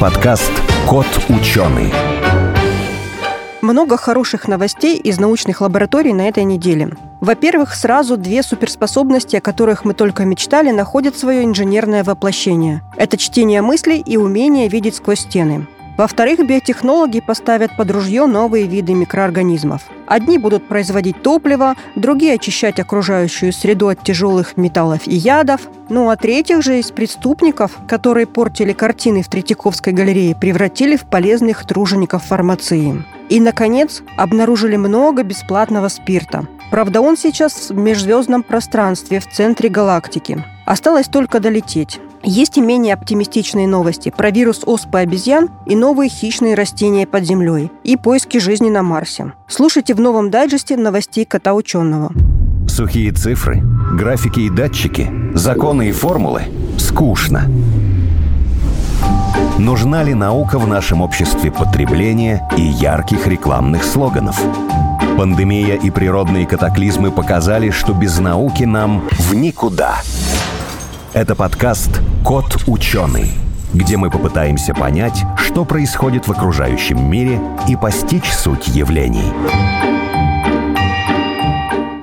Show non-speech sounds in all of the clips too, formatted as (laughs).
Подкаст «Кот ученый». Много хороших новостей из научных лабораторий на этой неделе. Во-первых, сразу две суперспособности, о которых мы только мечтали, находят свое инженерное воплощение. Это чтение мыслей и умение видеть сквозь стены. Во-вторых, биотехнологи поставят под ружье новые виды микроорганизмов. Одни будут производить топливо, другие очищать окружающую среду от тяжелых металлов и ядов. Ну а третьих же из преступников, которые портили картины в Третьяковской галерее, превратили в полезных тружеников фармации. И, наконец, обнаружили много бесплатного спирта. Правда, он сейчас в межзвездном пространстве в центре галактики. Осталось только долететь. Есть и менее оптимистичные новости про вирус оспы обезьян и новые хищные растения под землей и поиски жизни на Марсе. Слушайте в новом дайджесте новостей кота ученого. Сухие цифры, графики и датчики, законы и формулы – скучно. Нужна ли наука в нашем обществе потребления и ярких рекламных слоганов? Пандемия и природные катаклизмы показали, что без науки нам в никуда – это подкаст «Кот ученый», где мы попытаемся понять, что происходит в окружающем мире и постичь суть явлений.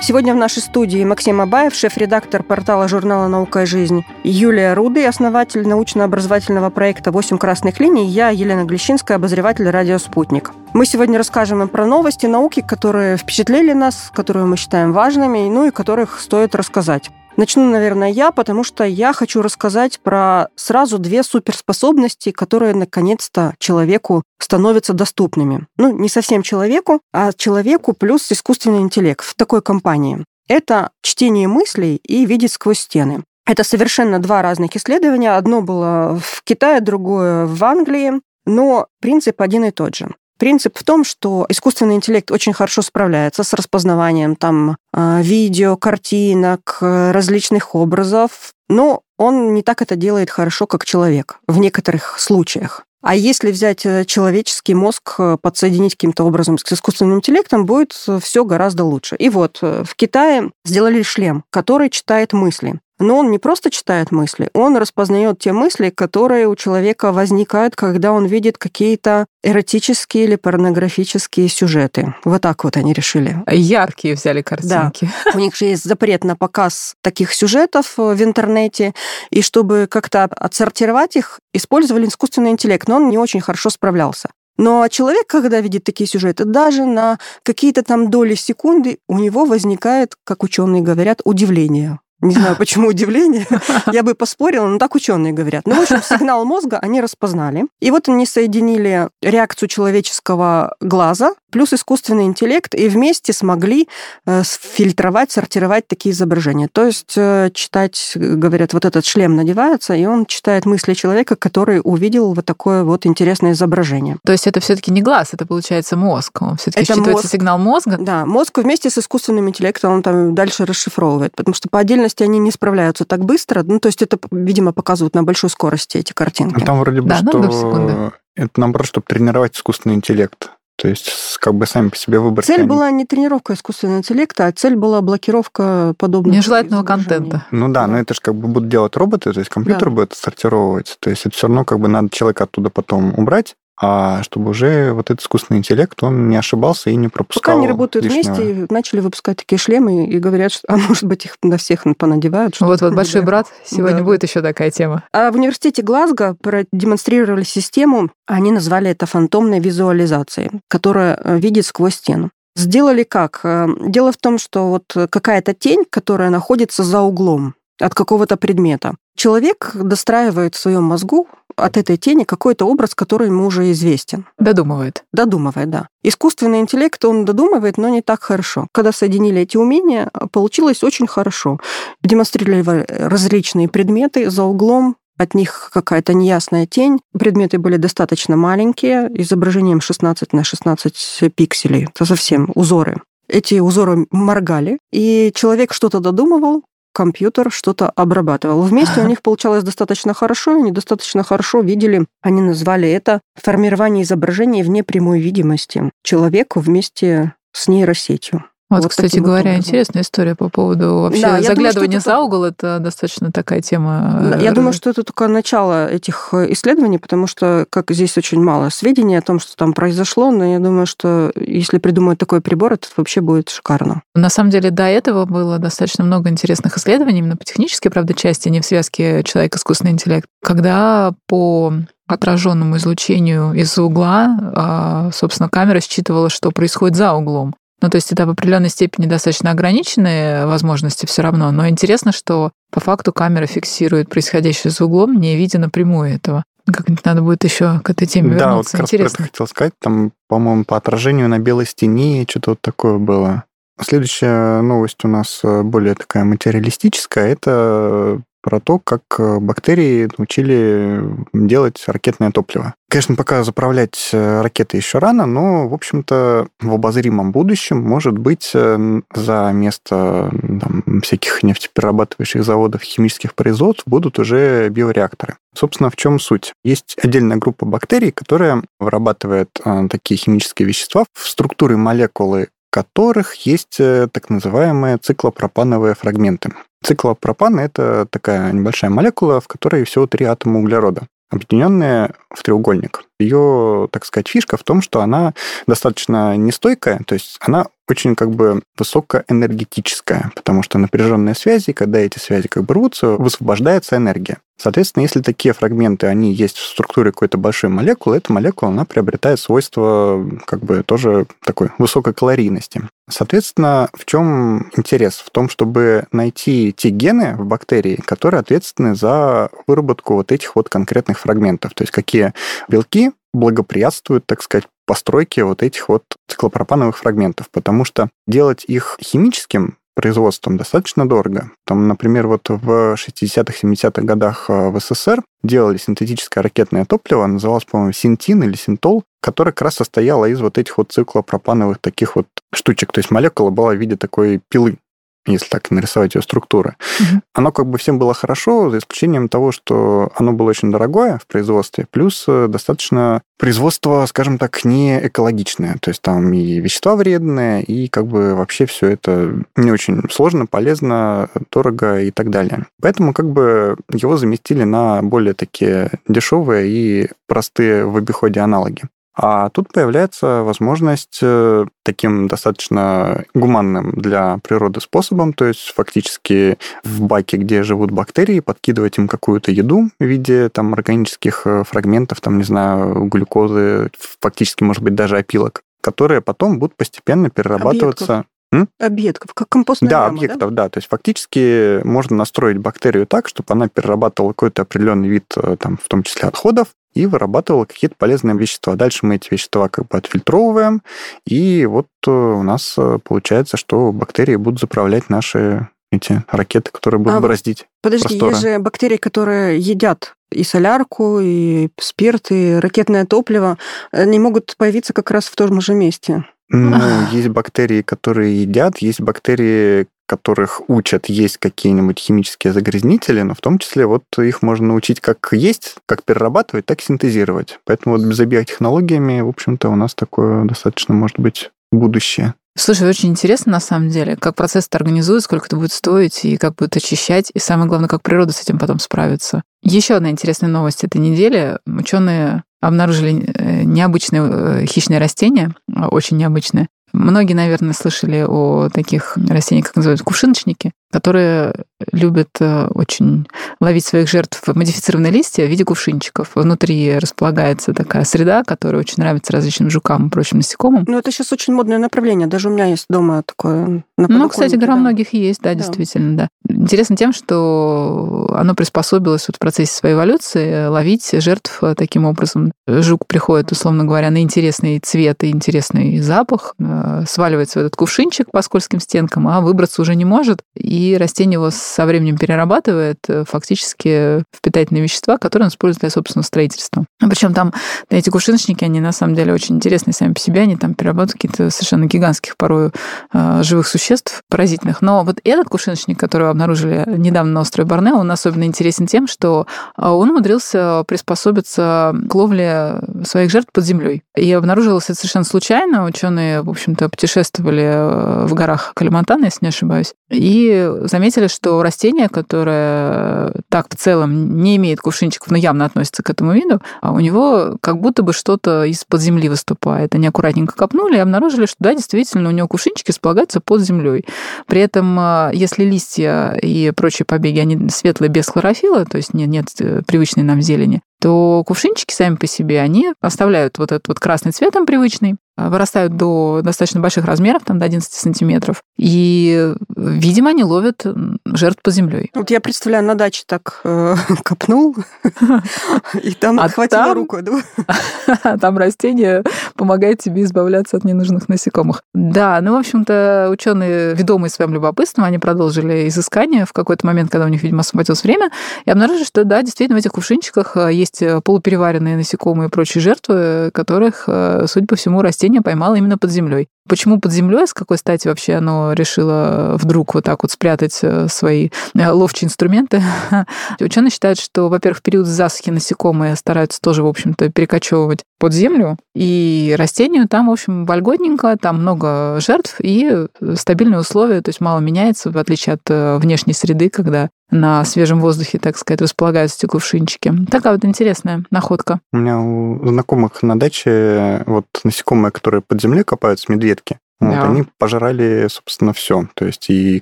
Сегодня в нашей студии Максим Абаев, шеф-редактор портала журнала «Наука и жизнь», Юлия Руды, основатель научно-образовательного проекта «Восемь красных линий», я, Елена Глещинская, обозреватель радио «Спутник». Мы сегодня расскажем им про новости науки, которые впечатлили нас, которые мы считаем важными, ну и которых стоит рассказать. Начну, наверное, я, потому что я хочу рассказать про сразу две суперспособности, которые наконец-то человеку становятся доступными. Ну, не совсем человеку, а человеку плюс искусственный интеллект в такой компании. Это чтение мыслей и видеть сквозь стены. Это совершенно два разных исследования. Одно было в Китае, другое в Англии, но принцип один и тот же. Принцип в том, что искусственный интеллект очень хорошо справляется с распознаванием там а, видео, картинок, различных образов, но он не так это делает хорошо, как человек в некоторых случаях. А если взять э, человеческий мозг, э, подсоединить каким-то образом с искусственным интеллектом, будет все гораздо лучше. И вот э, в Китае сделали шлем, который читает мысли. Но он не просто читает мысли, он распознает те мысли, которые у человека возникают, когда он видит какие-то эротические или порнографические сюжеты. Вот так вот они решили. Яркие взяли картинки. Да. У них же есть запрет на показ таких сюжетов в интернете, и чтобы как-то отсортировать их, использовали искусственный интеллект, но он не очень хорошо справлялся. Но человек, когда видит такие сюжеты, даже на какие-то там доли секунды у него возникает, как ученые говорят, удивление. Не знаю, (laughs) почему удивление. (laughs) Я бы поспорила, но так ученые говорят. Ну, в общем, сигнал мозга они распознали. И вот они соединили реакцию человеческого глаза плюс искусственный интеллект, и вместе смогли э, фильтровать, сортировать такие изображения. То есть э, читать, говорят, вот этот шлем надевается, и он читает мысли человека, который увидел вот такое вот интересное изображение. То есть это все-таки не глаз, это получается мозг. Он все-таки это считывается мозг, сигнал мозга? Да, мозг вместе с искусственным интеллектом он там дальше расшифровывает, потому что по отдельности они не справляются так быстро. Ну, то есть это, видимо, показывают на большой скорости эти картинки. Ну, там вроде бы, да, ну, что это наоборот, чтобы тренировать искусственный интеллект. То есть как бы сами по себе выбор. Цель была не тренировка искусственного интеллекта, а цель была блокировка подобного нежелательного контента. Ну да, но это же как бы будут делать роботы, то есть компьютер да. будет сортировать. То есть это все равно как бы надо человека оттуда потом убрать, а чтобы уже вот этот искусственный интеллект, он не ошибался и не пропускал Пока они работают лишнего. вместе, начали выпускать такие шлемы и говорят, что, а может быть, их на всех понадевают. Вот-вот, большой брат, сегодня да. будет еще такая тема. А в университете Глазго продемонстрировали систему, они назвали это фантомной визуализацией, которая э, видит сквозь стену. Сделали как? Э, дело в том, что вот какая-то тень, которая находится за углом от какого-то предмета. Человек достраивает в своем мозгу от этой тени какой-то образ, который ему уже известен. Додумывает. Додумывает, да. Искусственный интеллект, он додумывает, но не так хорошо. Когда соединили эти умения, получилось очень хорошо. Демонстрировали различные предметы за углом, от них какая-то неясная тень. Предметы были достаточно маленькие, изображением 16 на 16 пикселей. Это совсем узоры. Эти узоры моргали, и человек что-то додумывал, компьютер что-то обрабатывал. Вместе у (laughs) них получалось достаточно хорошо, они достаточно хорошо видели, они назвали это формирование изображений вне прямой видимости человеку вместе с нейросетью. Вот, вот кстати говоря, вот интересная история по поводу вообще да, заглядывания думаю, за угол. Это достаточно такая тема. Да, я думаю, что это только начало этих э, исследований, потому что, как здесь очень мало сведений о том, что там произошло, но я думаю, что если придумают такой прибор, это вообще будет шикарно. На самом деле, до этого было достаточно много интересных исследований, именно по технической, правда, части, не в связке человек-искусственный интеллект, когда по отраженному излучению из-за угла, а, собственно, камера считывала, что происходит за углом. Ну, то есть это в определенной степени достаточно ограниченные возможности все равно, но интересно, что по факту камера фиксирует происходящее за углом, не видя напрямую этого. Как-нибудь надо будет еще к этой теме да, вернуться. Да, вот как Интересно. раз хотел сказать, там, по-моему, по отражению на белой стене что-то вот такое было. Следующая новость у нас э, более такая материалистическая. Это про то, как э, бактерии научили делать ракетное топливо. Конечно, пока заправлять э, ракеты еще рано, но, в общем-то, в обозримом будущем, может быть, э, за место там, всяких нефтеперерабатывающих заводов, химических производств будут уже биореакторы. Собственно, в чем суть? Есть отдельная группа бактерий, которая вырабатывает такие химические вещества в структуре молекулы которых есть так называемые циклопропановые фрагменты. Циклопропан – это такая небольшая молекула, в которой всего три атома углерода объединенная в треугольник. Ее, так сказать, фишка в том, что она достаточно нестойкая, то есть она очень как бы высокоэнергетическая, потому что напряженные связи, когда эти связи как бы рвутся, высвобождается энергия. Соответственно, если такие фрагменты, они есть в структуре какой-то большой молекулы, эта молекула, она приобретает свойства как бы тоже такой высокой калорийности. Соответственно, в чем интерес? В том, чтобы найти те гены в бактерии, которые ответственны за выработку вот этих вот конкретных фрагментов. То есть какие белки благоприятствуют, так сказать, постройке вот этих вот циклопропановых фрагментов, потому что делать их химическим производством достаточно дорого. Там, например, вот в 60-х, 70-х годах э, в СССР делали синтетическое ракетное топливо, называлось, по-моему, синтин или синтол, которое как раз состояло из вот этих вот циклопропановых таких вот штучек. То есть молекула была в виде такой пилы если так нарисовать ее структуры. Угу. Оно как бы всем было хорошо, за исключением того, что оно было очень дорогое в производстве, плюс э, достаточно производство, скажем так, не экологичное. То есть там и вещества вредные, и как бы вообще все это не очень сложно, полезно, дорого и так далее. Поэтому как бы его заместили на более такие дешевые и простые в обиходе аналоги. А тут появляется возможность э, таким достаточно гуманным для природы способом, то есть фактически в баке, где живут бактерии, подкидывать им какую-то еду в виде там органических э, фрагментов, там, не знаю, глюкозы, фактически, может быть, даже опилок, которые потом будут постепенно перерабатываться. Объедков. Объедков, как компостная Да, яма, объектов, да? да. То есть фактически можно настроить бактерию так, чтобы она перерабатывала какой-то определенный вид, э, там, в том числе отходов, и вырабатывала какие-то полезные вещества. Дальше мы эти вещества как бы отфильтровываем, и вот э, у нас э, получается, что бактерии будут заправлять наши эти ракеты, которые будут а, бороздить Подожди, просторы. есть же бактерии, которые едят и солярку, и спирт, и ракетное топливо. Они могут появиться как раз в том же месте. Ну, (laughs) есть бактерии, которые едят, есть бактерии, которых учат есть какие-нибудь химические загрязнители, но в том числе вот их можно научить как есть, как перерабатывать, так и синтезировать. Поэтому вот за биотехнологиями, в общем-то, у нас такое достаточно может быть будущее. Слушай, очень интересно на самом деле, как процесс это организует, сколько это будет стоить и как будет очищать, и самое главное, как природа с этим потом справится. Еще одна интересная новость этой недели. Ученые обнаружили э, необычное э, хищное растение, очень необычное. Многие, наверное, слышали о таких растениях, как называют кувшиночники которые любят э, очень ловить своих жертв модифицированные листья в виде кувшинчиков. Внутри располагается такая среда, которая очень нравится различным жукам и прочим насекомым. Ну, это сейчас очень модное направление. Даже у меня есть дома такое на Ну, кстати говоря, да. многих есть, да, да, действительно, да. Интересно тем, что оно приспособилось вот в процессе своей эволюции ловить жертв таким образом. Жук приходит, условно говоря, на интересный цвет и интересный запах, э, сваливается в этот кувшинчик по скользким стенкам, а выбраться уже не может. И и растение его со временем перерабатывает э, фактически в питательные вещества, которые он использует для собственного строительства. Причем там эти кувшиночники, они на самом деле очень интересные сами по себе, они там перерабатывают какие-то совершенно гигантских порою э, живых существ, поразительных. Но вот этот кувшиночник, который обнаружили недавно на острове Борнео, он особенно интересен тем, что он умудрился приспособиться к ловле своих жертв под землей. И обнаружилось это совершенно случайно. Ученые, в общем-то, путешествовали э, в горах Калимантана, если не ошибаюсь, и заметили, что растение, которое так в целом не имеет кувшинчиков, но явно относится к этому виду, а у него как будто бы что-то из-под земли выступает. Они аккуратненько копнули и обнаружили, что да, действительно, у него кувшинчики располагаются под землей. При этом, э, если листья и прочие побеги, они светлые без хлорофила, то есть нет, нет э, привычной нам зелени, то кувшинчики сами по себе, они оставляют вот этот вот красный цвет там привычный, а, вырастают до достаточно больших размеров, там до 11 сантиметров. И, видимо, они ловят жертв по землей. Вот я представляю, на даче так э, (laughs) копнул, (laughs) и там а хватило руку. (laughs) Там растение помогает тебе избавляться от ненужных насекомых. Да, ну, в общем-то, ученые, ведомые своим любопытством, они продолжили изыскание в какой-то момент, когда у них, видимо, освободилось время, и обнаружили, что, да, действительно, в этих кувшинчиках э, есть полупереваренные насекомые и прочие жертвы, которых, э, судя по всему, растение растение поймало именно под землей. Почему под землей, с какой стати вообще оно решило вдруг вот так вот спрятать э, свои э, ловчие инструменты? (laughs) Ученые считают, что, во-первых, в период засухи насекомые стараются тоже, в общем-то, перекочевывать под землю, и растению там, в общем, вольготненько, там много жертв и стабильные условия, то есть мало меняется, в отличие от э, внешней среды, когда на свежем воздухе, так сказать, располагаются эти кувшинчики. Такая вот интересная находка. У меня у знакомых на даче вот насекомые, которые под землей копаются, медведки, вот, да. Они пожрали, собственно, все. То есть и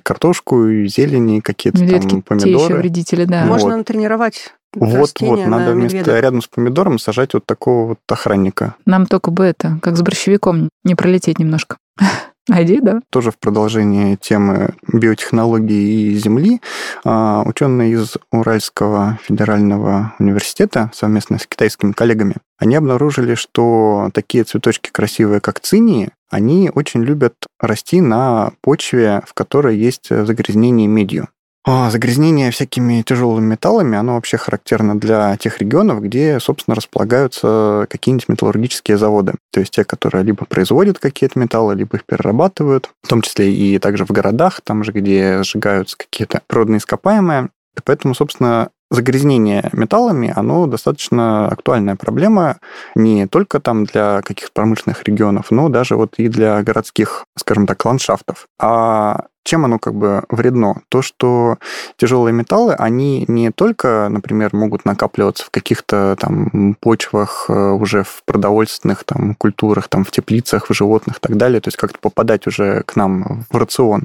картошку, и зелень, и какие-то Медведки там помидоры. Те еще вредители, да. Можно вот. натренировать вот, вот, надо вместо рядом с помидором сажать вот такого вот охранника. Нам только бы это, как с борщевиком, не пролететь немножко. (laughs) Айди, да. Тоже в продолжении темы биотехнологии и Земли а, ученые из Уральского федерального университета совместно с китайскими коллегами, они обнаружили, что такие цветочки красивые, как цинии, они очень любят расти на почве, в которой есть загрязнение медью. А загрязнение всякими тяжелыми металлами, оно вообще характерно для тех регионов, где, собственно, располагаются какие-нибудь металлургические заводы. То есть те, которые либо производят какие-то металлы, либо их перерабатывают, в том числе и также в городах, там же, где сжигаются какие-то природные ископаемые. И поэтому, собственно, загрязнение металлами, оно достаточно актуальная проблема не только там для каких-то промышленных регионов, но даже вот и для городских, скажем так, ландшафтов. А чем оно как бы вредно? То, что тяжелые металлы, они не только, например, могут накапливаться в каких-то там почвах, э, уже в продовольственных там культурах, там в теплицах, в животных и так далее, то есть как-то попадать уже к нам в рацион,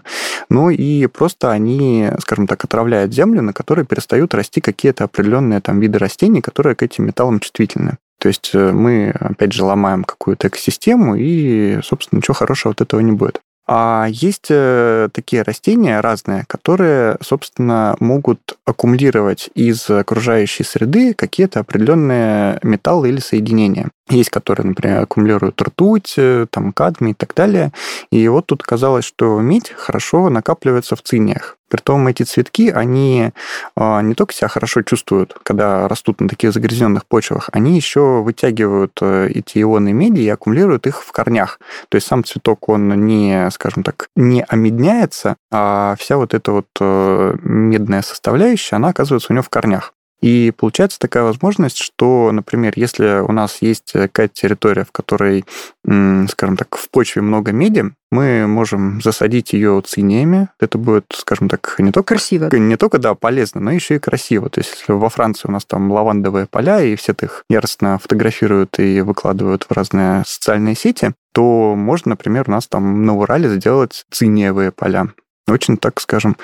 но и просто они, скажем так, отравляют землю, на которой перестают расти какие-то определенные там виды растений, которые к этим металлам чувствительны. То есть э, мы, опять же, ломаем какую-то экосистему, и, собственно, ничего хорошего от этого не будет. А есть э, такие растения разные, которые, собственно, могут аккумулировать из окружающей среды какие-то определенные металлы или соединения. Есть, которые, например, аккумулируют ртуть, э, там, кадмий и так далее. И вот тут казалось, что медь хорошо накапливается в циниях. Притом эти цветки, они а, не только себя хорошо чувствуют, когда растут на таких загрязненных почвах, они еще вытягивают э, эти ионы меди и аккумулируют их в корнях. То есть сам цветок, он не, скажем так, не омедняется, а вся вот эта вот э, медная составляющая, она оказывается у него в корнях. И получается такая возможность, что, например, если у нас есть какая-то территория, в которой, скажем так, в почве много меди, мы можем засадить ее циниями. Это будет, скажем так, не только красиво, не только да полезно, но еще и красиво. То есть, если во Франции у нас там лавандовые поля и все их яростно фотографируют и выкладывают в разные социальные сети, то можно, например, у нас там на Урале сделать циниевые поля очень, так скажем,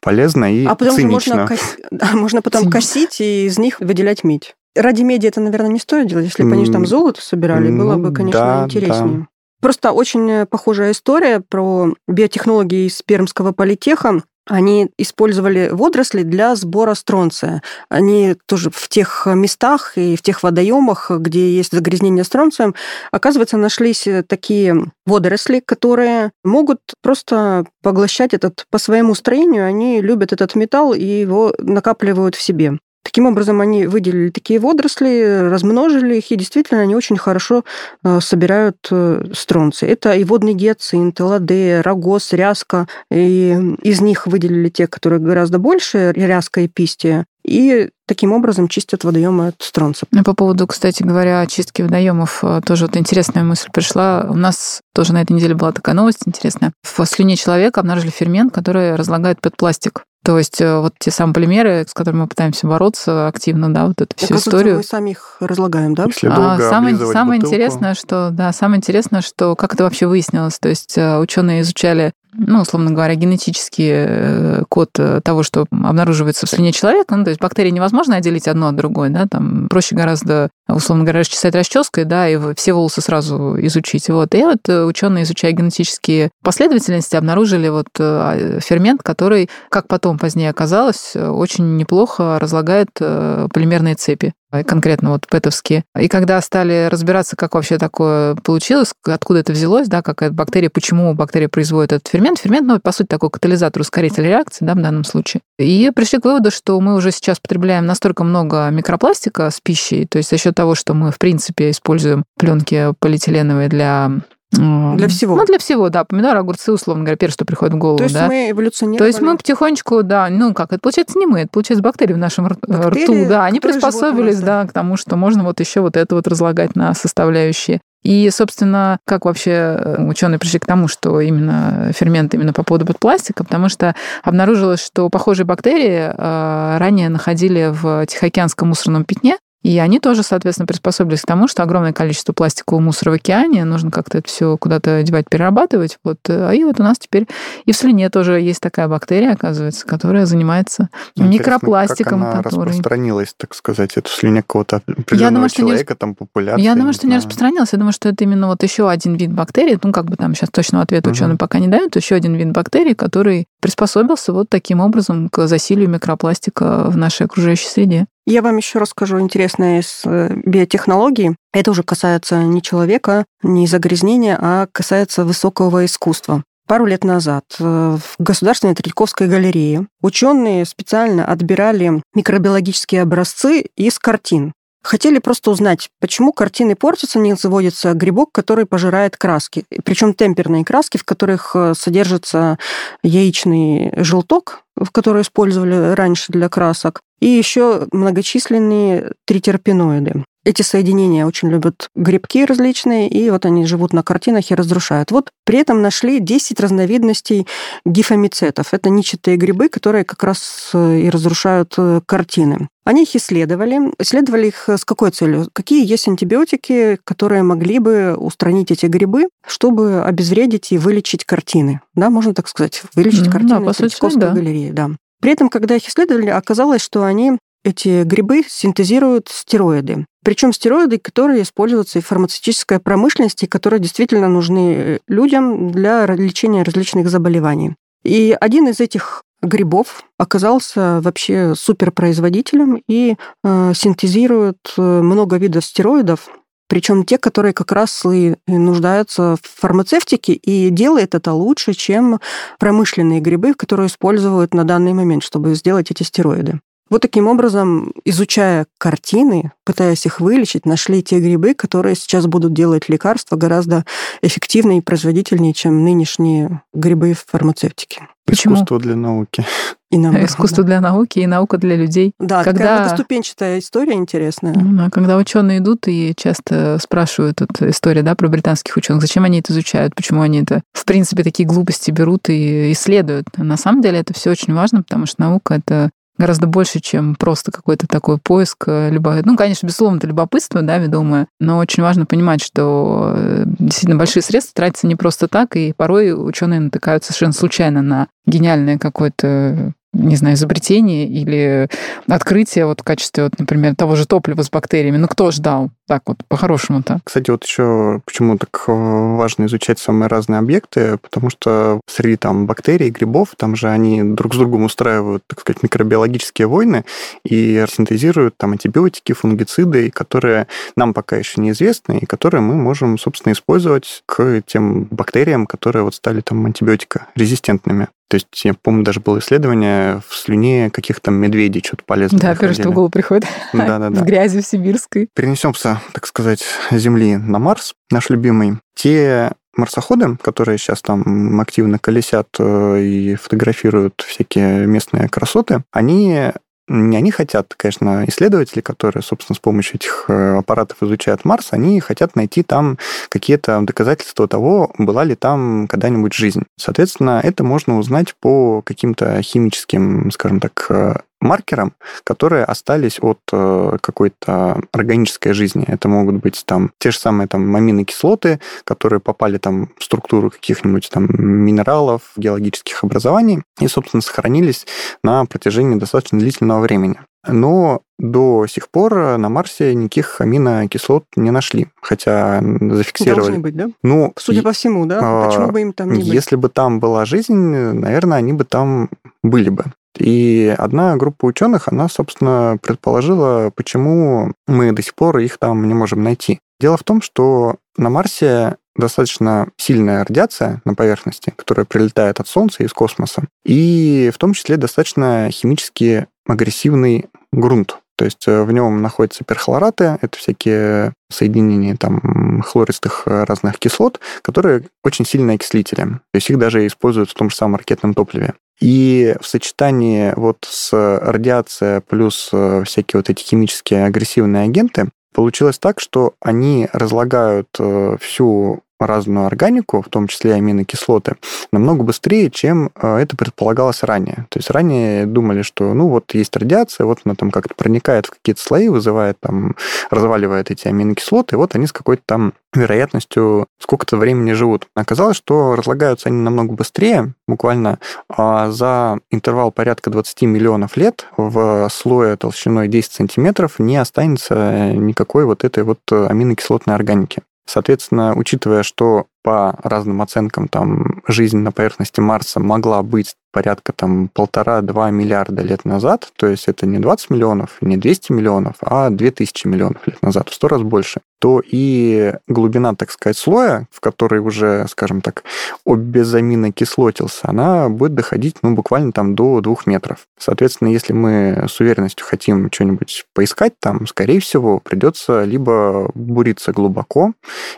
полезно и а потом цинично. Можно, кос... можно потом косить и из них выделять медь. Ради меди это, наверное, не стоит делать. Если бы они там золото собирали, ну, было бы, конечно, да, интереснее. Да. Просто очень похожая история про биотехнологии из Пермского политеха. Они использовали водоросли для сбора стронция. Они тоже в тех местах и в тех водоемах, где есть загрязнение стронцием, оказывается, нашлись такие водоросли, которые могут просто поглощать этот по своему строению. Они любят этот металл и его накапливают в себе. Таким образом, они выделили такие водоросли, размножили их, и действительно они очень хорошо э, собирают э, стронций. Это и водный гиацинт, ладея, рогоз, ряска. И из них выделили те, которые гораздо больше, ряска и пистия. И таким образом чистят водоемы от стронца. Ну, по поводу, кстати говоря, очистки водоемов, э, тоже вот интересная мысль пришла. У нас тоже на этой неделе была такая новость интересная. В слюне человека обнаружили фермент, который разлагает пластик. То есть э, вот те самые полимеры, с которыми мы пытаемся бороться активно, да, вот эту всю историю. Мы сами их разлагаем, да? Если а, самое самое бутылку. интересное, что да, самое интересное, что как это вообще выяснилось. То есть э, ученые изучали ну, условно говоря, генетический э, код того, что обнаруживается в слюне человека. Ну, то есть бактерии невозможно отделить одно от другой, да, там проще гораздо, условно говоря, расчесать расческой, да, и все волосы сразу изучить. Вот. И вот ученые, изучая генетические последовательности, обнаружили вот фермент, который, как потом позднее оказалось, э, очень неплохо разлагает э, полимерные цепи конкретно вот пэтовские. И когда стали разбираться, как вообще такое получилось, откуда это взялось, да, какая бактерия, почему бактерия производит этот фермент, фермент, ну, по сути, такой катализатор, ускоритель реакции, да, в данном случае. И пришли к выводу, что мы уже сейчас потребляем настолько много микропластика с пищей, то есть за счет того, что мы, в принципе, используем пленки полиэтиленовые для для всего. Ну, для всего, да. Помидоры, огурцы, условно говоря, первое, что приходит в голову. То есть да. мы эволюционировали. То есть мы потихонечку, да, ну как, это получается не мы, это получается бактерии в нашем бактерии, рту, да, они приспособились, да, к тому, что можно вот еще вот это вот разлагать на составляющие. И, собственно, как вообще э, ученые пришли к тому, что именно фермент именно по поводу подпластика, потому что обнаружилось, что похожие бактерии э, ранее находили в Тихоокеанском мусорном пятне, и они тоже, соответственно, приспособились к тому, что огромное количество пластикового мусора в океане, нужно как-то это все куда-то девать, перерабатывать. Вот. А и вот у нас теперь и в слюне тоже есть такая бактерия, оказывается, которая занимается Интересно, микропластиком. Как она который... распространилась, так сказать, это слюня какого-то определенного я думаю, что человека, не... там популяция. Я думаю, что не распространилась. Я думаю, что это именно вот еще один вид бактерий. Ну, как бы там сейчас точного ответа угу. ученые пока не дают. Еще один вид бактерий, который приспособился вот таким образом к засилию микропластика в нашей окружающей среде. Я вам еще расскажу интересное из э, биотехнологий. Это уже касается не человека, не загрязнения, а касается высокого искусства. Пару лет назад э, в Государственной Третьяковской галерее ученые специально отбирали микробиологические образцы из картин. Хотели просто узнать, почему картины портятся, не заводится грибок, который пожирает краски. Причем темперные краски, в которых э, содержится яичный желток, в который использовали раньше для красок, и еще многочисленные тритерпеноиды. Эти соединения очень любят грибки различные, и вот они живут на картинах и разрушают. Вот при этом нашли 10 разновидностей гифомицетов. Это ничатые грибы, которые как раз э, и разрушают э, картины. Они их исследовали. Исследовали их с какой целью? Какие есть антибиотики, которые могли бы устранить эти грибы, чтобы обезвредить и вылечить картины? Да, можно так сказать, вылечить mm, картины да, по сути, да. галереи. Да. При этом, когда их исследовали, оказалось, что они эти грибы синтезируют стероиды. Причем стероиды, которые используются в фармацевтической промышленности, которые действительно нужны э, людям для лечения различных заболеваний. И один из этих грибов оказался вообще суперпроизводителем и э, синтезирует э, много видов стероидов, причем те, которые как раз и нуждаются в фармацевтике, и делает это лучше, чем промышленные грибы, которые используют на данный момент, чтобы сделать эти стероиды. Вот таким образом, изучая картины, пытаясь их вылечить, нашли те грибы, которые сейчас будут делать лекарства гораздо эффективнее и производительнее, чем нынешние грибы в фармацевтике. Почему? Искусство для науки. И наоборот, Искусство да. для науки и наука для людей. Да, когда... такая многоступенчатая история интересная. Ну, когда ученые идут и часто спрашивают эту историю да, про британских ученых, зачем они это изучают, почему они это, в принципе, такие глупости берут и исследуют. На самом деле это все очень важно, потому что наука — это гораздо больше, чем просто какой-то такой поиск. Э, любо... Ну, конечно, безусловно, это любопытство, да, ведомое, но очень важно понимать, что э, действительно большие средства тратятся не просто так, и порой ученые натыкаются совершенно случайно на гениальное какое-то не знаю, изобретение или открытие вот в качестве, вот, например, того же топлива с бактериями. Ну, кто ждал? Так вот, по-хорошему-то. Кстати, вот еще почему так э, важно изучать самые разные объекты, потому что среди там бактерий, грибов, там же они друг с другом устраивают, так сказать, микробиологические войны и синтезируют там антибиотики, фунгициды, которые нам пока еще неизвестны, и которые мы можем, собственно, использовать к тем бактериям, которые вот стали там антибиотикорезистентными. То есть, я помню, даже было исследование в слюне каких-то медведей, что-то полезное. Да, первое, что в голову приходит. Да, да, да. В грязи в сибирской. Перенесемся, так сказать, с Земли на Марс, наш любимый. Те марсоходы, которые сейчас там активно колесят э, и фотографируют всякие местные красоты, они они хотят, конечно, исследователи, которые, собственно, с помощью этих э, аппаратов изучают Марс, они хотят найти там какие-то доказательства того, была ли там когда-нибудь жизнь. Соответственно, это можно узнать по каким-то химическим, скажем так, э, маркерам, которые остались от э, какой-то органической жизни. Это могут быть там те же самые там аминокислоты, которые попали там в структуру каких-нибудь там минералов, геологических образований и, собственно, сохранились на протяжении достаточно длительного времени. Но до сих пор на Марсе никаких аминокислот не нашли, хотя зафиксировали. Должны быть, да? Ну, Судя по всему, да? А, Почему бы им там не быть? Если бы там была жизнь, наверное, они бы там были бы. И одна группа ученых, она, собственно, предположила, почему мы до сих пор их там не можем найти. Дело в том, что на Марсе достаточно сильная радиация на поверхности, которая прилетает от Солнца из космоса, и в том числе достаточно химически агрессивный грунт. То есть э, в нем находятся перхлораты, это всякие соединения там хлористых разных кислот, которые очень сильные окислители. То есть их даже используют в том же самом ракетном топливе. И в сочетании вот с радиацией плюс э, всякие вот эти химические агрессивные агенты получилось так, что они разлагают э, всю разную органику, в том числе аминокислоты, намного быстрее, чем э, это предполагалось ранее. То есть ранее думали, что ну вот есть радиация, вот она там как-то проникает в какие-то слои, вызывает там, разваливает эти аминокислоты, и вот они с какой-то там вероятностью сколько-то времени живут. Оказалось, что разлагаются они намного быстрее, буквально а за интервал порядка 20 миллионов лет в слое толщиной 10 сантиметров не останется никакой вот этой вот аминокислотной органики. Соответственно, учитывая, что по разным оценкам там жизнь на поверхности Марса могла быть порядка там полтора-два миллиарда лет назад, то есть это не 20 миллионов, не 200 миллионов, а 2000 миллионов лет назад, в сто раз больше, то и глубина, так сказать, слоя, в который уже, скажем так, обезаминокислотился, она будет доходить, ну, буквально там до двух метров. Соответственно, если мы с уверенностью хотим что-нибудь поискать там, скорее всего, придется либо буриться глубоко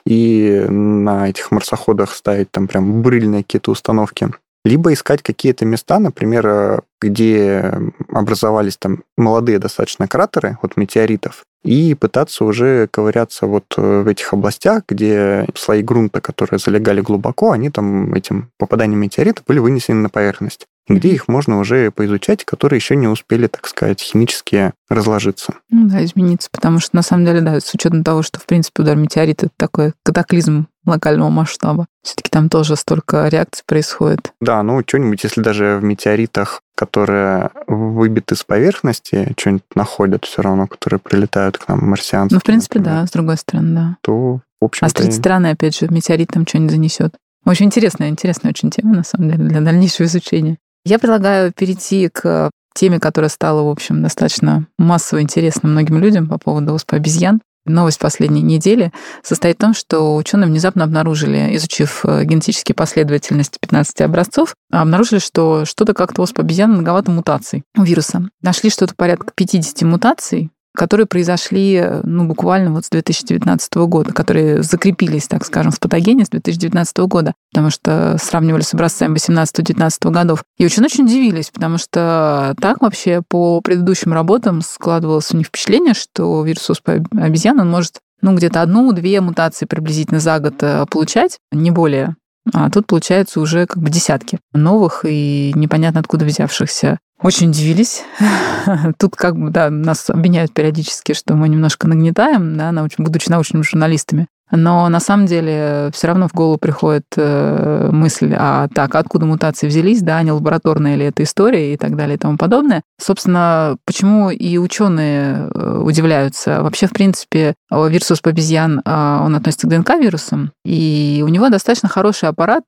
и на этих марсоходах ставить там прям бурильные какие-то установки, либо искать какие-то места, например, э, где образовались там молодые достаточно кратеры от метеоритов, и пытаться уже ковыряться вот э, в этих областях, где слои грунта, которые залегали глубоко, они там этим попаданием метеорита были вынесены на поверхность где их можно уже поизучать, которые еще не успели, так сказать, химически разложиться. Ну да, измениться, потому что на самом деле, да, с учетом того, что, в принципе, удар метеорита это такой катаклизм локального масштаба. Все-таки там тоже столько реакций происходит. Да, ну что-нибудь, если даже в метеоритах, которые выбиты с поверхности, что-нибудь находят все равно, которые прилетают к нам, марсианцы. Ну, в принципе, например, да, с другой стороны, да. То, в общем А с третьей стороны, опять же, метеорит там что-нибудь занесет. Очень интересная, интересная очень тема, на самом деле, для дальнейшего изучения. Я предлагаю перейти к теме, которая стала, в общем, достаточно массово интересна многим людям по поводу оспы обезьян. Новость последней недели состоит в том, что ученые внезапно обнаружили, изучив э, генетические последовательности 15 образцов, обнаружили, что что-то как-то оспа обезьян многовато мутаций у вируса. Нашли что-то порядка 50 мутаций, которые произошли ну, буквально вот с 2019 года, которые закрепились, так скажем, в патогене с 2019 года, потому что сравнивали с образцами 18-19 годов. И очень-очень удивились, потому что так вообще по предыдущим работам складывалось у них впечатление, что вирус оспы обезьян, он может ну, где-то одну-две мутации приблизительно за год э, получать, не более. А тут, получается, уже как бы десятки новых и непонятно откуда взявшихся очень удивились. (laughs) Тут как бы, да, нас обвиняют периодически, что мы немножко нагнетаем, да, науч... будучи научными журналистами. Но на самом деле все равно в голову приходит э, мысль, а так, откуда мутации взялись, да, не лабораторная ли это история и так далее и тому подобное. Собственно, почему и ученые э, удивляются. Вообще, в принципе, вирус обезьян, он относится к ДНК-вирусам, и у него достаточно хороший аппарат,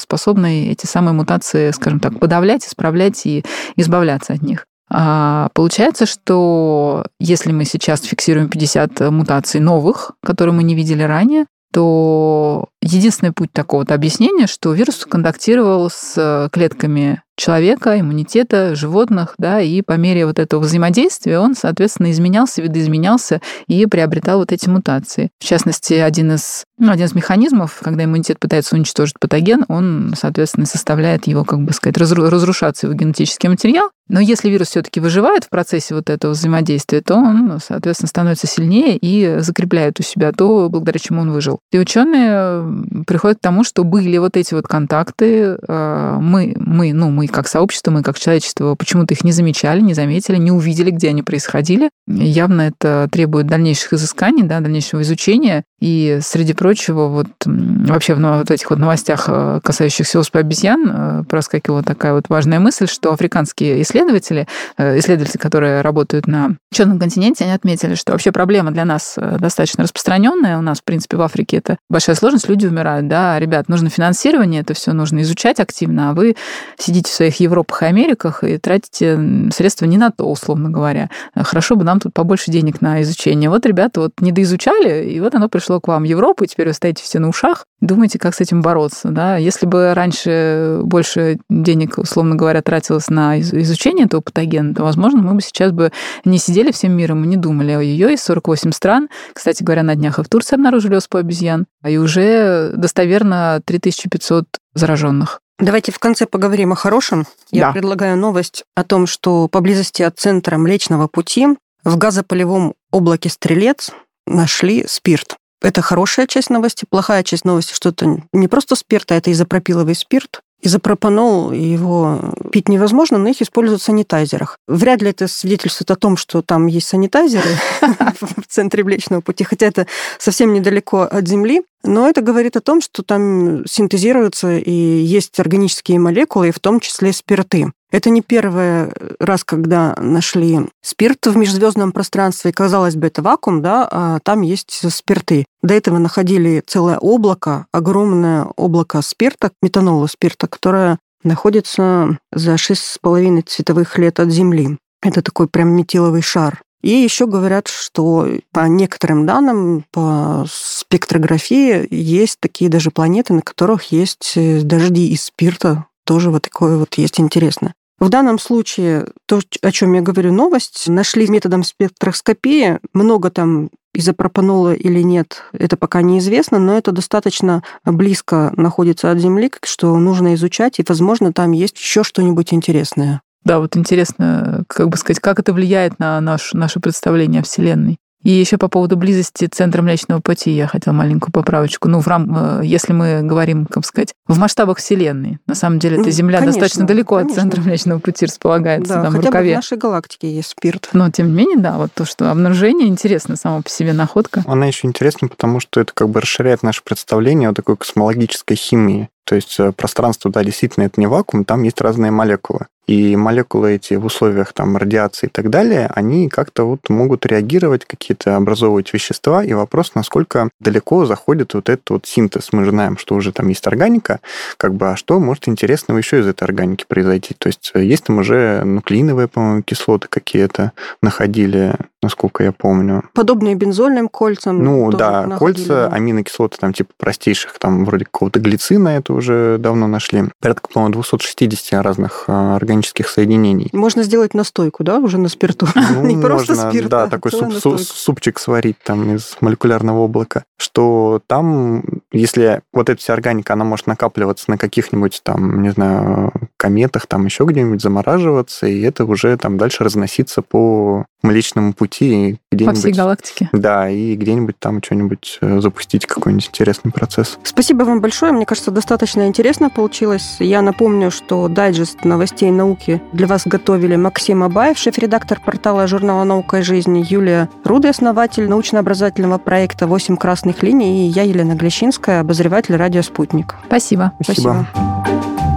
способный эти самые мутации, скажем так, подавлять, исправлять и избавляться от них. А получается, что если мы сейчас фиксируем 50 мутаций новых, которые мы не видели ранее, то единственный путь такого-то объяснения, что вирус контактировал с клетками человека, иммунитета, животных, да, и по мере вот этого взаимодействия он, соответственно, изменялся, видоизменялся и приобретал вот эти мутации. В частности, один из, ну, один из механизмов, когда иммунитет пытается уничтожить патоген, он, соответственно, составляет его, как бы сказать, разрушаться его генетический материал. Но если вирус все-таки выживает в процессе вот этого взаимодействия, то он, соответственно, становится сильнее и закрепляет у себя то, благодаря чему он выжил. И ученые приходят к тому, что были вот эти вот контакты, э, мы, мы, ну, мы как сообщество, мы как человечество почему-то их не замечали, не заметили, не увидели, где они происходили. Явно это требует дальнейших изысканий, да, дальнейшего изучения. И, среди прочего, вот вообще в вот этих вот новостях, э, касающихся оспы обезьян, э, проскакивала такая вот важная мысль, что африканские исследователи, исследователи, которые работают на черном континенте, они отметили, что вообще проблема для нас достаточно распространенная. У нас, в принципе, в Африке это большая сложность, люди умирают, да, ребят, нужно финансирование, это все нужно изучать активно, а вы сидите в своих Европах и Америках и тратите средства не на то, условно говоря. Хорошо бы нам тут побольше денег на изучение. Вот ребята вот недоизучали, и вот оно пришло к вам Европу, и теперь вы стоите все на ушах, думаете, как с этим бороться. Да? Если бы раньше больше денег, условно говоря, тратилось на изучение этого патогена, то, возможно, мы бы сейчас бы не сидели всем миром и не думали о ее из 48 стран. Кстати говоря, на днях и в Турции обнаружили оспу обезьян, и уже достоверно 3500 зараженных. Давайте в конце поговорим о хорошем. Я да. предлагаю новость о том, что поблизости от центра Млечного Пути в газополевом облаке Стрелец нашли спирт. Это хорошая часть новости. Плохая часть новости, что это не просто спирт, а это изопропиловый спирт. Изопропанол, его пить невозможно, но их используют в санитайзерах. Вряд ли это свидетельствует о том, что там есть санитайзеры (laughs) в центре Млечного Пути, хотя это совсем недалеко от Земли. Но это говорит о том, что там синтезируются и есть органические молекулы, и в том числе спирты. Это не первый раз, когда нашли спирт в межзвездном пространстве. Казалось бы, это вакуум, да, а там есть спирты. До этого находили целое облако, огромное облако спирта, метанола спирта, которое находится за 6,5 световых лет от Земли. Это такой прям метиловый шар. И еще говорят, что по некоторым данным, по спектрографии, есть такие даже планеты, на которых есть э, дожди из спирта. Тоже вот такое вот есть интересно. В данном случае, то, о чем я говорю, новость, нашли методом спектроскопии. Много там изопропанола или нет, это пока неизвестно, но это достаточно близко находится от Земли, что нужно изучать, и, возможно, там есть еще что-нибудь интересное. Да, вот интересно, как бы сказать, как это влияет на наш, наше представление о Вселенной. И еще по поводу близости центра Млечного Пути я хотела маленькую поправочку. Ну, в рам... Э, если мы говорим, как сказать, в масштабах Вселенной. На самом деле, эта Земля конечно, достаточно далеко конечно. от центра Млечного Пути располагается, да, там, хотя в рукаве. Бы в нашей галактике есть спирт. Но, тем не менее, да, вот то, что обнаружение интересно само по себе находка. Она еще интересна, потому что это как бы расширяет наше представление о такой космологической химии. То есть э, пространство, да, действительно, это не вакуум, там есть разные молекулы. И молекулы эти в условиях там радиации и так далее, они как-то вот могут реагировать, какие-то образовывать вещества. И вопрос, насколько далеко заходит вот этот вот синтез. Мы же знаем, что уже там есть органика, как бы, а что может интересного еще из этой органики произойти? То есть э, есть там уже нуклеиновые, по-моему, кислоты какие-то находили, насколько я помню. Подобные бензольным кольцам. Ну да, находили, кольца, да. аминокислоты там типа простейших, там вроде какого-то глицина это уже давно нашли. Порядка, по-моему, 260 разных э, органических соединений. Можно сделать настойку, да, уже на спирту? (laughs) Ну, Не просто спирт, Да, такой суп, су, супчик сварить там из молекулярного облака. Что там, если вот эта вся органика, она может накапливаться на каких-нибудь там, не знаю, кометах, там еще где-нибудь замораживаться, и это уже там дальше разноситься по Млечному пути. Где-нибудь, по всей галактике. Да, и где-нибудь там что-нибудь э, запустить, какой-нибудь интересный процесс. Спасибо вам большое. Мне кажется, достаточно интересно получилось. Я напомню, что дайджест новостей науки науки для вас готовили Максим Абаев, шеф-редактор портала журнала «Наука и жизнь», Юлия Руды, основатель научно-образовательного проекта «Восемь красных линий», и я, Елена Глещинская, обозреватель радио «Спутник». Спасибо. Спасибо.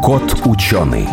Кот ученый.